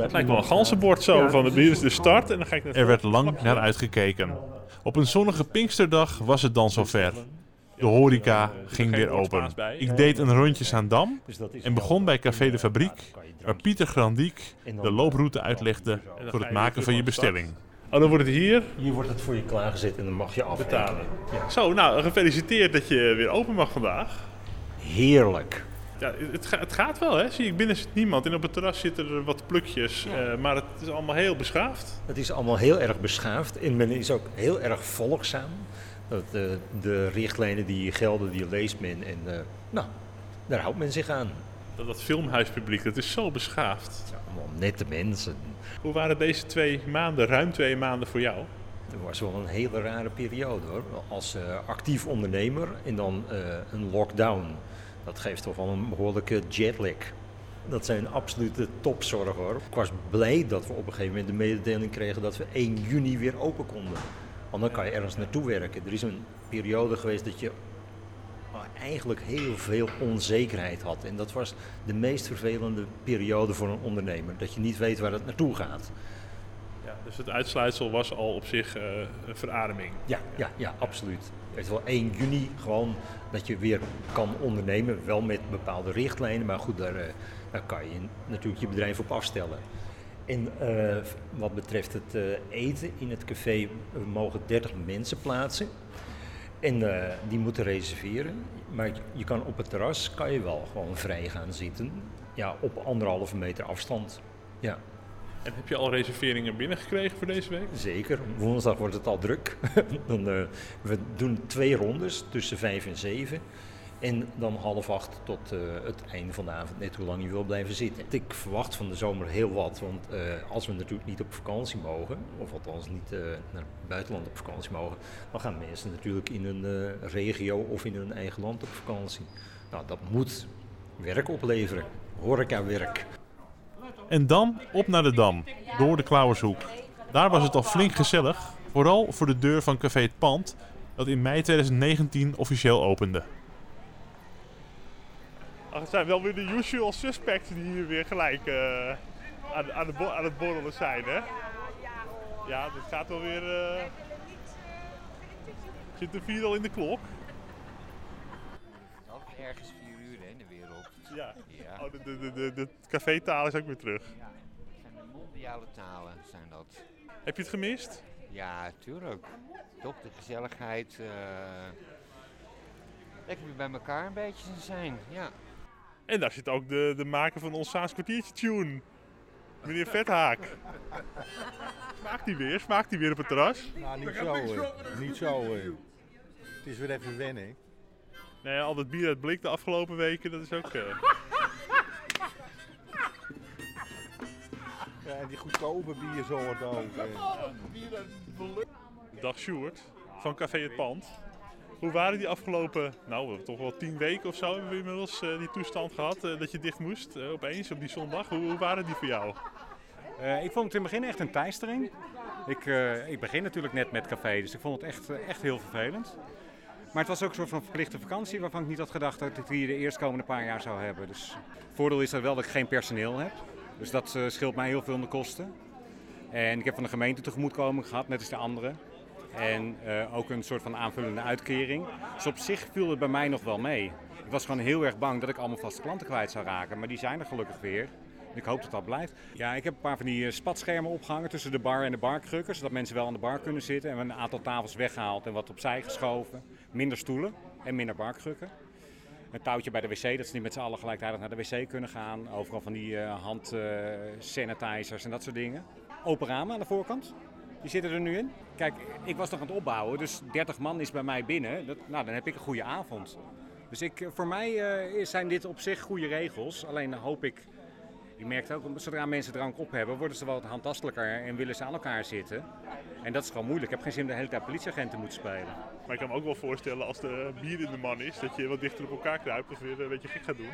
Het lijkt wel een ganzenbord zo, van hier is de start en dan ga ik net... Er werd lang naar uitgekeken. Op een zonnige Pinksterdag was het dan zover. De horeca ging weer open. Ik deed een rondje aan Dam en begon bij Café de Fabriek, waar Pieter Grandiek de looproute uitlegde voor het maken van je bestelling. Oh, dan wordt het hier Hier wordt het voor je klaargezet en dan mag je afrekenen. betalen. Zo, nou, gefeliciteerd dat je weer open mag vandaag. Heerlijk. Ja, het, ga- het gaat wel, hè? Zie ik, binnen zit niemand en op het terras zitten er wat plukjes. eh, maar het is allemaal heel beschaafd. Het is allemaal heel erg beschaafd en men is ook heel erg volgzaam. Dat, eh, de richtlijnen die gelden, die leest men en eh, nou, daar houdt men zich aan. Dat, dat filmhuispubliek, dat is zo beschaafd. Zijn allemaal nette mensen. Hoe waren deze twee maanden, ruim twee maanden voor jou? Het was wel een hele rare periode hoor. Als actief ondernemer en dan een lockdown. Dat geeft toch wel een behoorlijke jetlag. Dat zijn absolute topzorgen hoor. Ik was blij dat we op een gegeven moment de mededeling kregen dat we 1 juni weer open konden. Want dan kan je ergens naartoe werken. Er is een periode geweest dat je eigenlijk heel veel onzekerheid had. En dat was de meest vervelende periode voor een ondernemer. Dat je niet weet waar het naartoe gaat. Ja, dus het uitsluitsel was al op zich eh, een verademing. Ja, ja, ja, absoluut. Het is wel 1 juni gewoon dat je weer kan ondernemen. Wel met bepaalde richtlijnen, maar goed, daar, eh, daar kan je natuurlijk je bedrijf op afstellen. En eh, wat betreft het eten in het café, we mogen 30 mensen plaatsen. En die moeten reserveren. Maar je kan op het terras kan je wel gewoon vrij gaan zitten. Ja, op anderhalve meter afstand. Ja. En heb je al reserveringen binnengekregen voor deze week? Zeker, woensdag wordt het al druk. eh, we doen twee rondes tussen vijf en zeven. En dan half acht tot eh, het einde van de avond, net hoe lang je wil blijven zitten. Ik verwacht van de zomer heel wat, want eh, als we natuurlijk niet op vakantie mogen, of althans niet naar het buitenland op vakantie mogen, dan gaan mensen natuurlijk in eh, regio of in hun eigen land op vakantie. Nou, dat moet werk opleveren, horecawerk. En dan op naar de Dam, door de Klauwershoek. Daar was het al flink gezellig, vooral voor de deur van Café Het Pand, dat in mei 2019 officieel opende. Ach, het zijn wel weer de usual suspects die hier weer gelijk eh, aan, aan, de aan het borrelen zijn, hè? Ja, dit gaat wel weer... eh, Zit de vier al in de klok? Ergens vier Ja. Ja. Oh, de, de, de, de, de cafétaal is ook weer terug. Ja, het zijn de mondiale talen, zijn dat. Heb je het gemist? Ja, tuurlijk. Toch de gezelligheid. eh lekker weer bij elkaar een beetje zijn, ja. En daar zit ook de, de maker van ons Saans kwartiertje tune. Meneer Vethaak. Smaakt die weer? Smaakt die weer op het terras? Nou, niet zo. eh. Niet zo. eh. Het is weer even wennen. Nee, al dat bier uit blik de afgelopen weken, dat is ook... eh, Ja, en die goedkope biersoorten ook. eh. Dag Sjoerd, van Café Het Pand. Hoe waren die afgelopen, nou toch wel tien weken of zo hebben we inmiddels eh, die toestand gehad eh, dat je dicht moest opeens op die zondag. Hoe, hoe waren die voor jou? Ik vond het in het begin echt een teistering. Ik, ik begin natuurlijk net met café, dus ik vond het echt, echt heel vervelend. Maar het was ook een soort van verplichte vakantie waarvan ik niet had gedacht dat ik die de eerstkomende paar jaar zou hebben. Dus het voordeel is dat wel dat ik geen personeel heb. Dus dat eh, scheelt mij heel veel in de kosten. En ik heb van de gemeente tegemoetkoming gehad, net als de anderen. En eh, ook een soort van aanvullende uitkering. Dus op zich viel het bij mij nog wel mee. Ik was gewoon heel erg bang dat ik allemaal vaste klanten kwijt zou raken. Maar die zijn er gelukkig weer. Ik hoop dat dat blijft. Ja, ik heb een paar van die eh, spatschermen opgehangen tussen de bar en de barkrukken. Zodat mensen wel aan de bar kunnen zitten. En we een aantal tafels weggehaald en wat opzij geschoven. Minder stoelen en minder barkrukken. Een touwtje bij de wc, dat ze niet met z'n allen gelijktijdig naar de wc kunnen gaan. Overal van die eh hand eh, sanitizers en dat soort dingen. Open ramen aan de voorkant. Die zitten er nu in. Kijk, ik was nog aan het opbouwen, dus 30 man is bij mij binnen. Dat, nou, dan heb ik een goede avond. Dus ik, eh, voor mij eh, zijn dit op zich goede regels. Alleen hoop ik, ik merk het ook, zodra mensen drank op hebben, worden ze wel wat handtastelijker en willen ze aan elkaar zitten. En dat is gewoon moeilijk. Ik heb geen zin om de hele tijd politieagenten moeten spelen. Maar ik kan me ook wel voorstellen als de bier in de man is, dat je wat dichter op elkaar kruipt of weer een beetje gek gaat doen.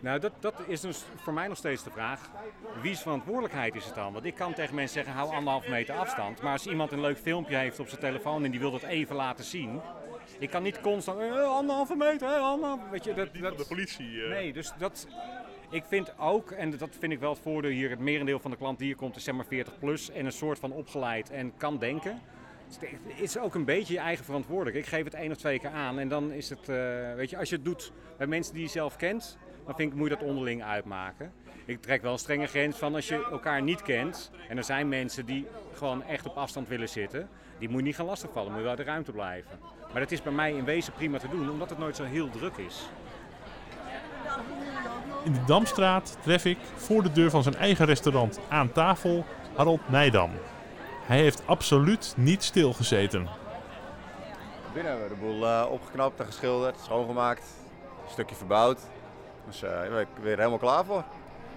Nou, dat, dat is dus voor mij nog steeds de vraag. Wie's verantwoordelijkheid is het dan? Want ik kan tegen mensen zeggen, hou anderhalf meter afstand. Maar als iemand een leuk filmpje heeft op zijn telefoon en die wil dat even laten zien... Ik kan niet constant, eh, anderhalve meter, eh, anderhalve... Weet je, dat, van de dat, politie. eh. nee, dus dat... Ik vind ook, en dat vind ik wel het voordeel hier, het merendeel van de klant die hier komt is zeg maar 40 plus en een soort van opgeleid en kan denken. Het is ook een beetje je eigen verantwoordelijk. Ik geef het één of twee keer aan en dan is het, uh, weet je, als je het doet bij mensen die je zelf kent, dan vind ik, moet je dat onderling uitmaken. Ik trek wel een strenge grens van als je elkaar niet kent en er zijn mensen die gewoon echt op afstand willen zitten, die moet je niet gaan lastigvallen, moet je wel de ruimte blijven. Maar dat is bij mij in wezen prima te doen, omdat het nooit zo heel druk is. In de Damstraat tref ik voor de deur van zijn eigen restaurant aan tafel Harold Nijdam. Hij heeft absoluut niet stilgezeten. Binnen hebben we de boel uh, opgeknapt en geschilderd, schoongemaakt, een stukje verbouwd. Dus uh, ik ben weer helemaal klaar voor.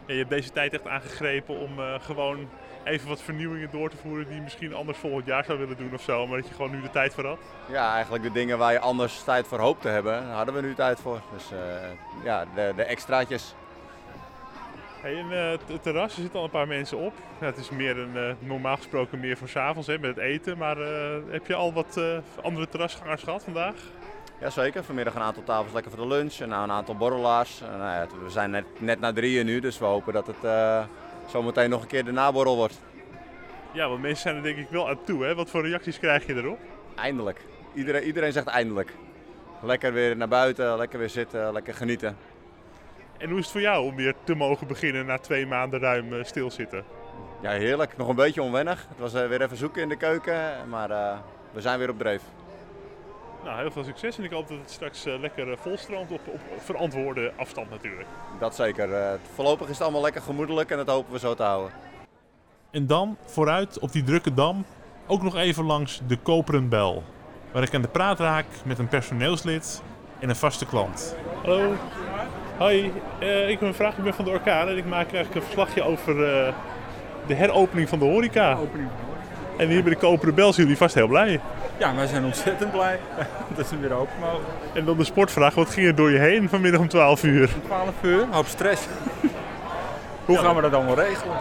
Ja, je hebt deze tijd echt aangegrepen om uh, gewoon even wat vernieuwingen door te voeren die je misschien anders volgend jaar zou willen doen of zo, maar dat je gewoon nu de tijd voor had? Ja, eigenlijk de dingen waar je anders tijd voor hoopt te hebben, hadden we nu tijd voor. Dus uh, ja, de, de extraatjes. Hey, en, uh, het terras, er zitten al een paar mensen op. Ja, het is meer een, uh, normaal gesproken meer voor s'avonds met het eten. Maar heb je al wat andere terrasgangers gehad vandaag? Jazeker, vanmiddag een aantal tafels lekker voor de lunch en nou een aantal borrelaars. Nou ja, we zijn net, net na drieën nu, dus we hopen dat het zometeen nog een keer de naborrel wordt. Ja, want mensen zijn er denk ik wel aan toe. Hè? Wat voor reacties krijg je erop? Eindelijk. Iedereen, iedereen zegt eindelijk. Lekker weer naar buiten, lekker weer zitten, lekker genieten. En hoe is het voor jou om weer te mogen beginnen na twee maanden ruim uh, stilzitten? Ja, heerlijk. Nog een beetje onwennig. Het was uh, weer even zoeken in de keuken, maar uh, we zijn weer op dreef. Nou, heel veel succes en ik hoop dat het straks lekker volstroomt op, op verantwoorde afstand natuurlijk. Dat zeker. voorlopig is het allemaal lekker gemoedelijk en dat hopen we zo te houden. En dan vooruit op die drukke dam ook nog even langs de Koperen Bel. Waar ik aan de praat raak met een personeelslid en een vaste klant. Hallo. Hoi, uh, ik ben vraag, ik ben van de Orkaan en ik maak eigenlijk een verslagje over uh, de heropening van de horeca. Opening. En hier bij de Koperen Bel zijn jullie vast heel blij. Ja, wij zijn ontzettend blij dat ze weer open mogen. En dan de sportvraag, wat ging er door je heen vanmiddag om 12 uur? Om 12 uur, hoop stress. Hoe ja, gaan we dat allemaal regelen?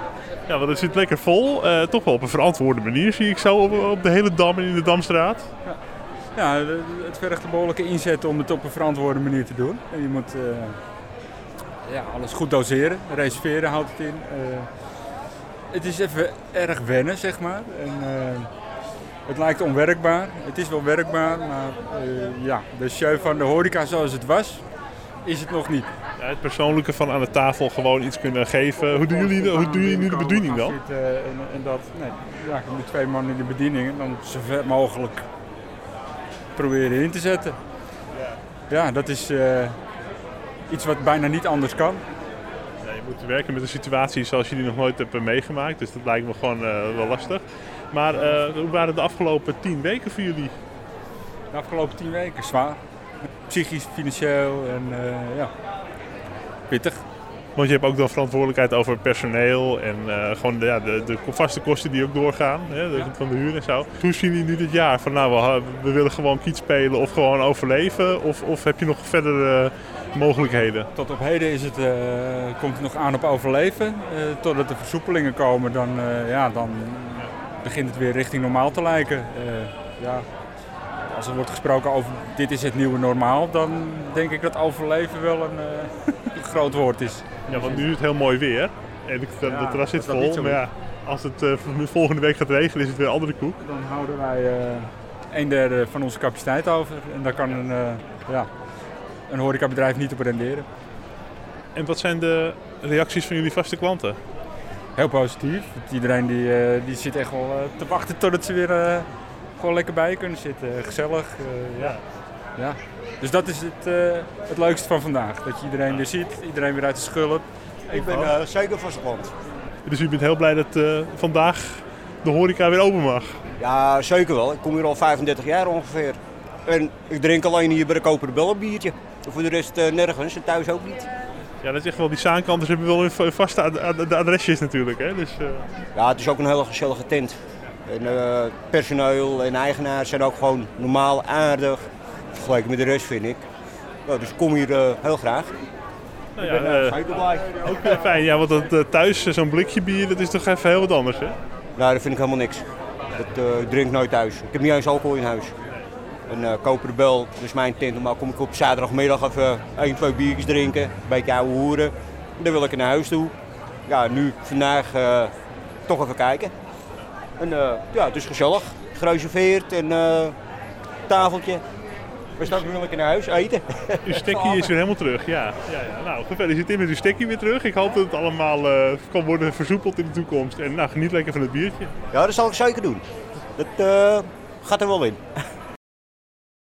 Ja, want het zit lekker vol. Uh, toch wel op een verantwoorde manier zie ik zo op, op de hele Dam en in de Damstraat. Ja. ja, het vergt een behoorlijke inzet om het op een verantwoorde manier te doen. En je moet uh, ja, alles goed doseren. Reserveren houdt het in. Uh, het is even erg wennen, zeg maar. En, het lijkt onwerkbaar. Het is wel werkbaar, maar ja, de show van de horeca zoals het was, is het nog niet. Ja, het persoonlijke van aan de tafel gewoon iets kunnen geven. Hoe doen jullie, hoe doen jullie nu de bediening dan? En, en dat, nee, ja, met twee man in de bediening en dan zo ver mogelijk proberen in te zetten. Ja, dat is uh, iets wat bijna niet anders kan. Ja, je moet werken met een situatie zoals je die nog nooit hebt meegemaakt, dus dat lijkt me gewoon uh, wel lastig. Maar uh, hoe waren de afgelopen tien weken voor jullie? De afgelopen tien weken zwaar. Psychisch, financieel en ja, pittig. Want je hebt ook dan verantwoordelijkheid over personeel en uh, gewoon de, ja, de, de, vaste kosten die ook doorgaan, hè, de, ja. van de huur en zo. Hoe zien jullie nu dit jaar? Van nou, we, we willen gewoon kiet spelen of gewoon overleven? Of, of heb je nog verdere uh, mogelijkheden? Tot op heden is het, uh, komt het nog aan op overleven. totdat er versoepelingen komen, dan, ja, dan begint het weer richting normaal te lijken. ja, als er wordt gesproken over dit is het nieuwe normaal, dan denk ik dat overleven wel een, uh, groot woord is. Ja, want nu is het heel mooi weer. En de, de, de terras zit vol. Maar ja, als het uh, volgende week gaat regenen, is het weer een andere koek. Dan houden wij uh, een derde van onze capaciteit over. En daar kan een, uh, ja, een horecabedrijf niet op renderen. En wat zijn de reacties van jullie vaste klanten? Heel positief. Iedereen die, die zit echt wel te wachten totdat ze weer gewoon lekker bij kunnen zitten. Gezellig. Ja. ja. Dus dat is het, het leukste van vandaag. Dat je iedereen weer ziet, iedereen weer uit de schulp. Ik ben zeker van spannend. Dus u bent heel blij dat vandaag de horeca weer open mag? Ja, zeker wel. Ik kom hier al 35 jaar ongeveer. En ik drink alleen hier bij de Koperen Bel een biertje. Voor de rest nergens en thuis ook niet. Ja, dat is echt wel, die zaankanters hebben wel hun vaste ad adresjes natuurlijk. Hè? Dus, Ja, het is ook een hele gezellige tent. En uh, personeel en eigenaars zijn ook gewoon normaal aardig. Vergeleken met de rest vind ik. Nou, dus ik kom hier uh, heel graag. Nou ja, ik ben uh, blij. Ook fijn, ja, want dat, thuis zo'n blikje bier, dat is toch even heel wat anders, hè? Nou, dat vind ik helemaal niks. Dat ik drink nooit thuis. Ik heb niet eens alcohol in huis. En uh, Bel, dus mijn tent. Normaal kom ik op zaterdagmiddag even één, twee biertjes drinken. Een beetje ouwe hoeren. Dan wil ik naar huis toe. Ja, nu vandaag uh, toch even kijken. En uh, ja, het is gezellig. Gereserveerd en tafeltje. We straks wil ik naar huis eten. Uw stekkie is weer helemaal terug, ja. ja, ja. Nou, gefeliciteerd met uw stekkie weer terug. Ik hoop dat het allemaal kan worden versoepeld in de toekomst. En nou, geniet lekker van het biertje. Ja, dat zal ik zeker doen. Dat gaat er wel in.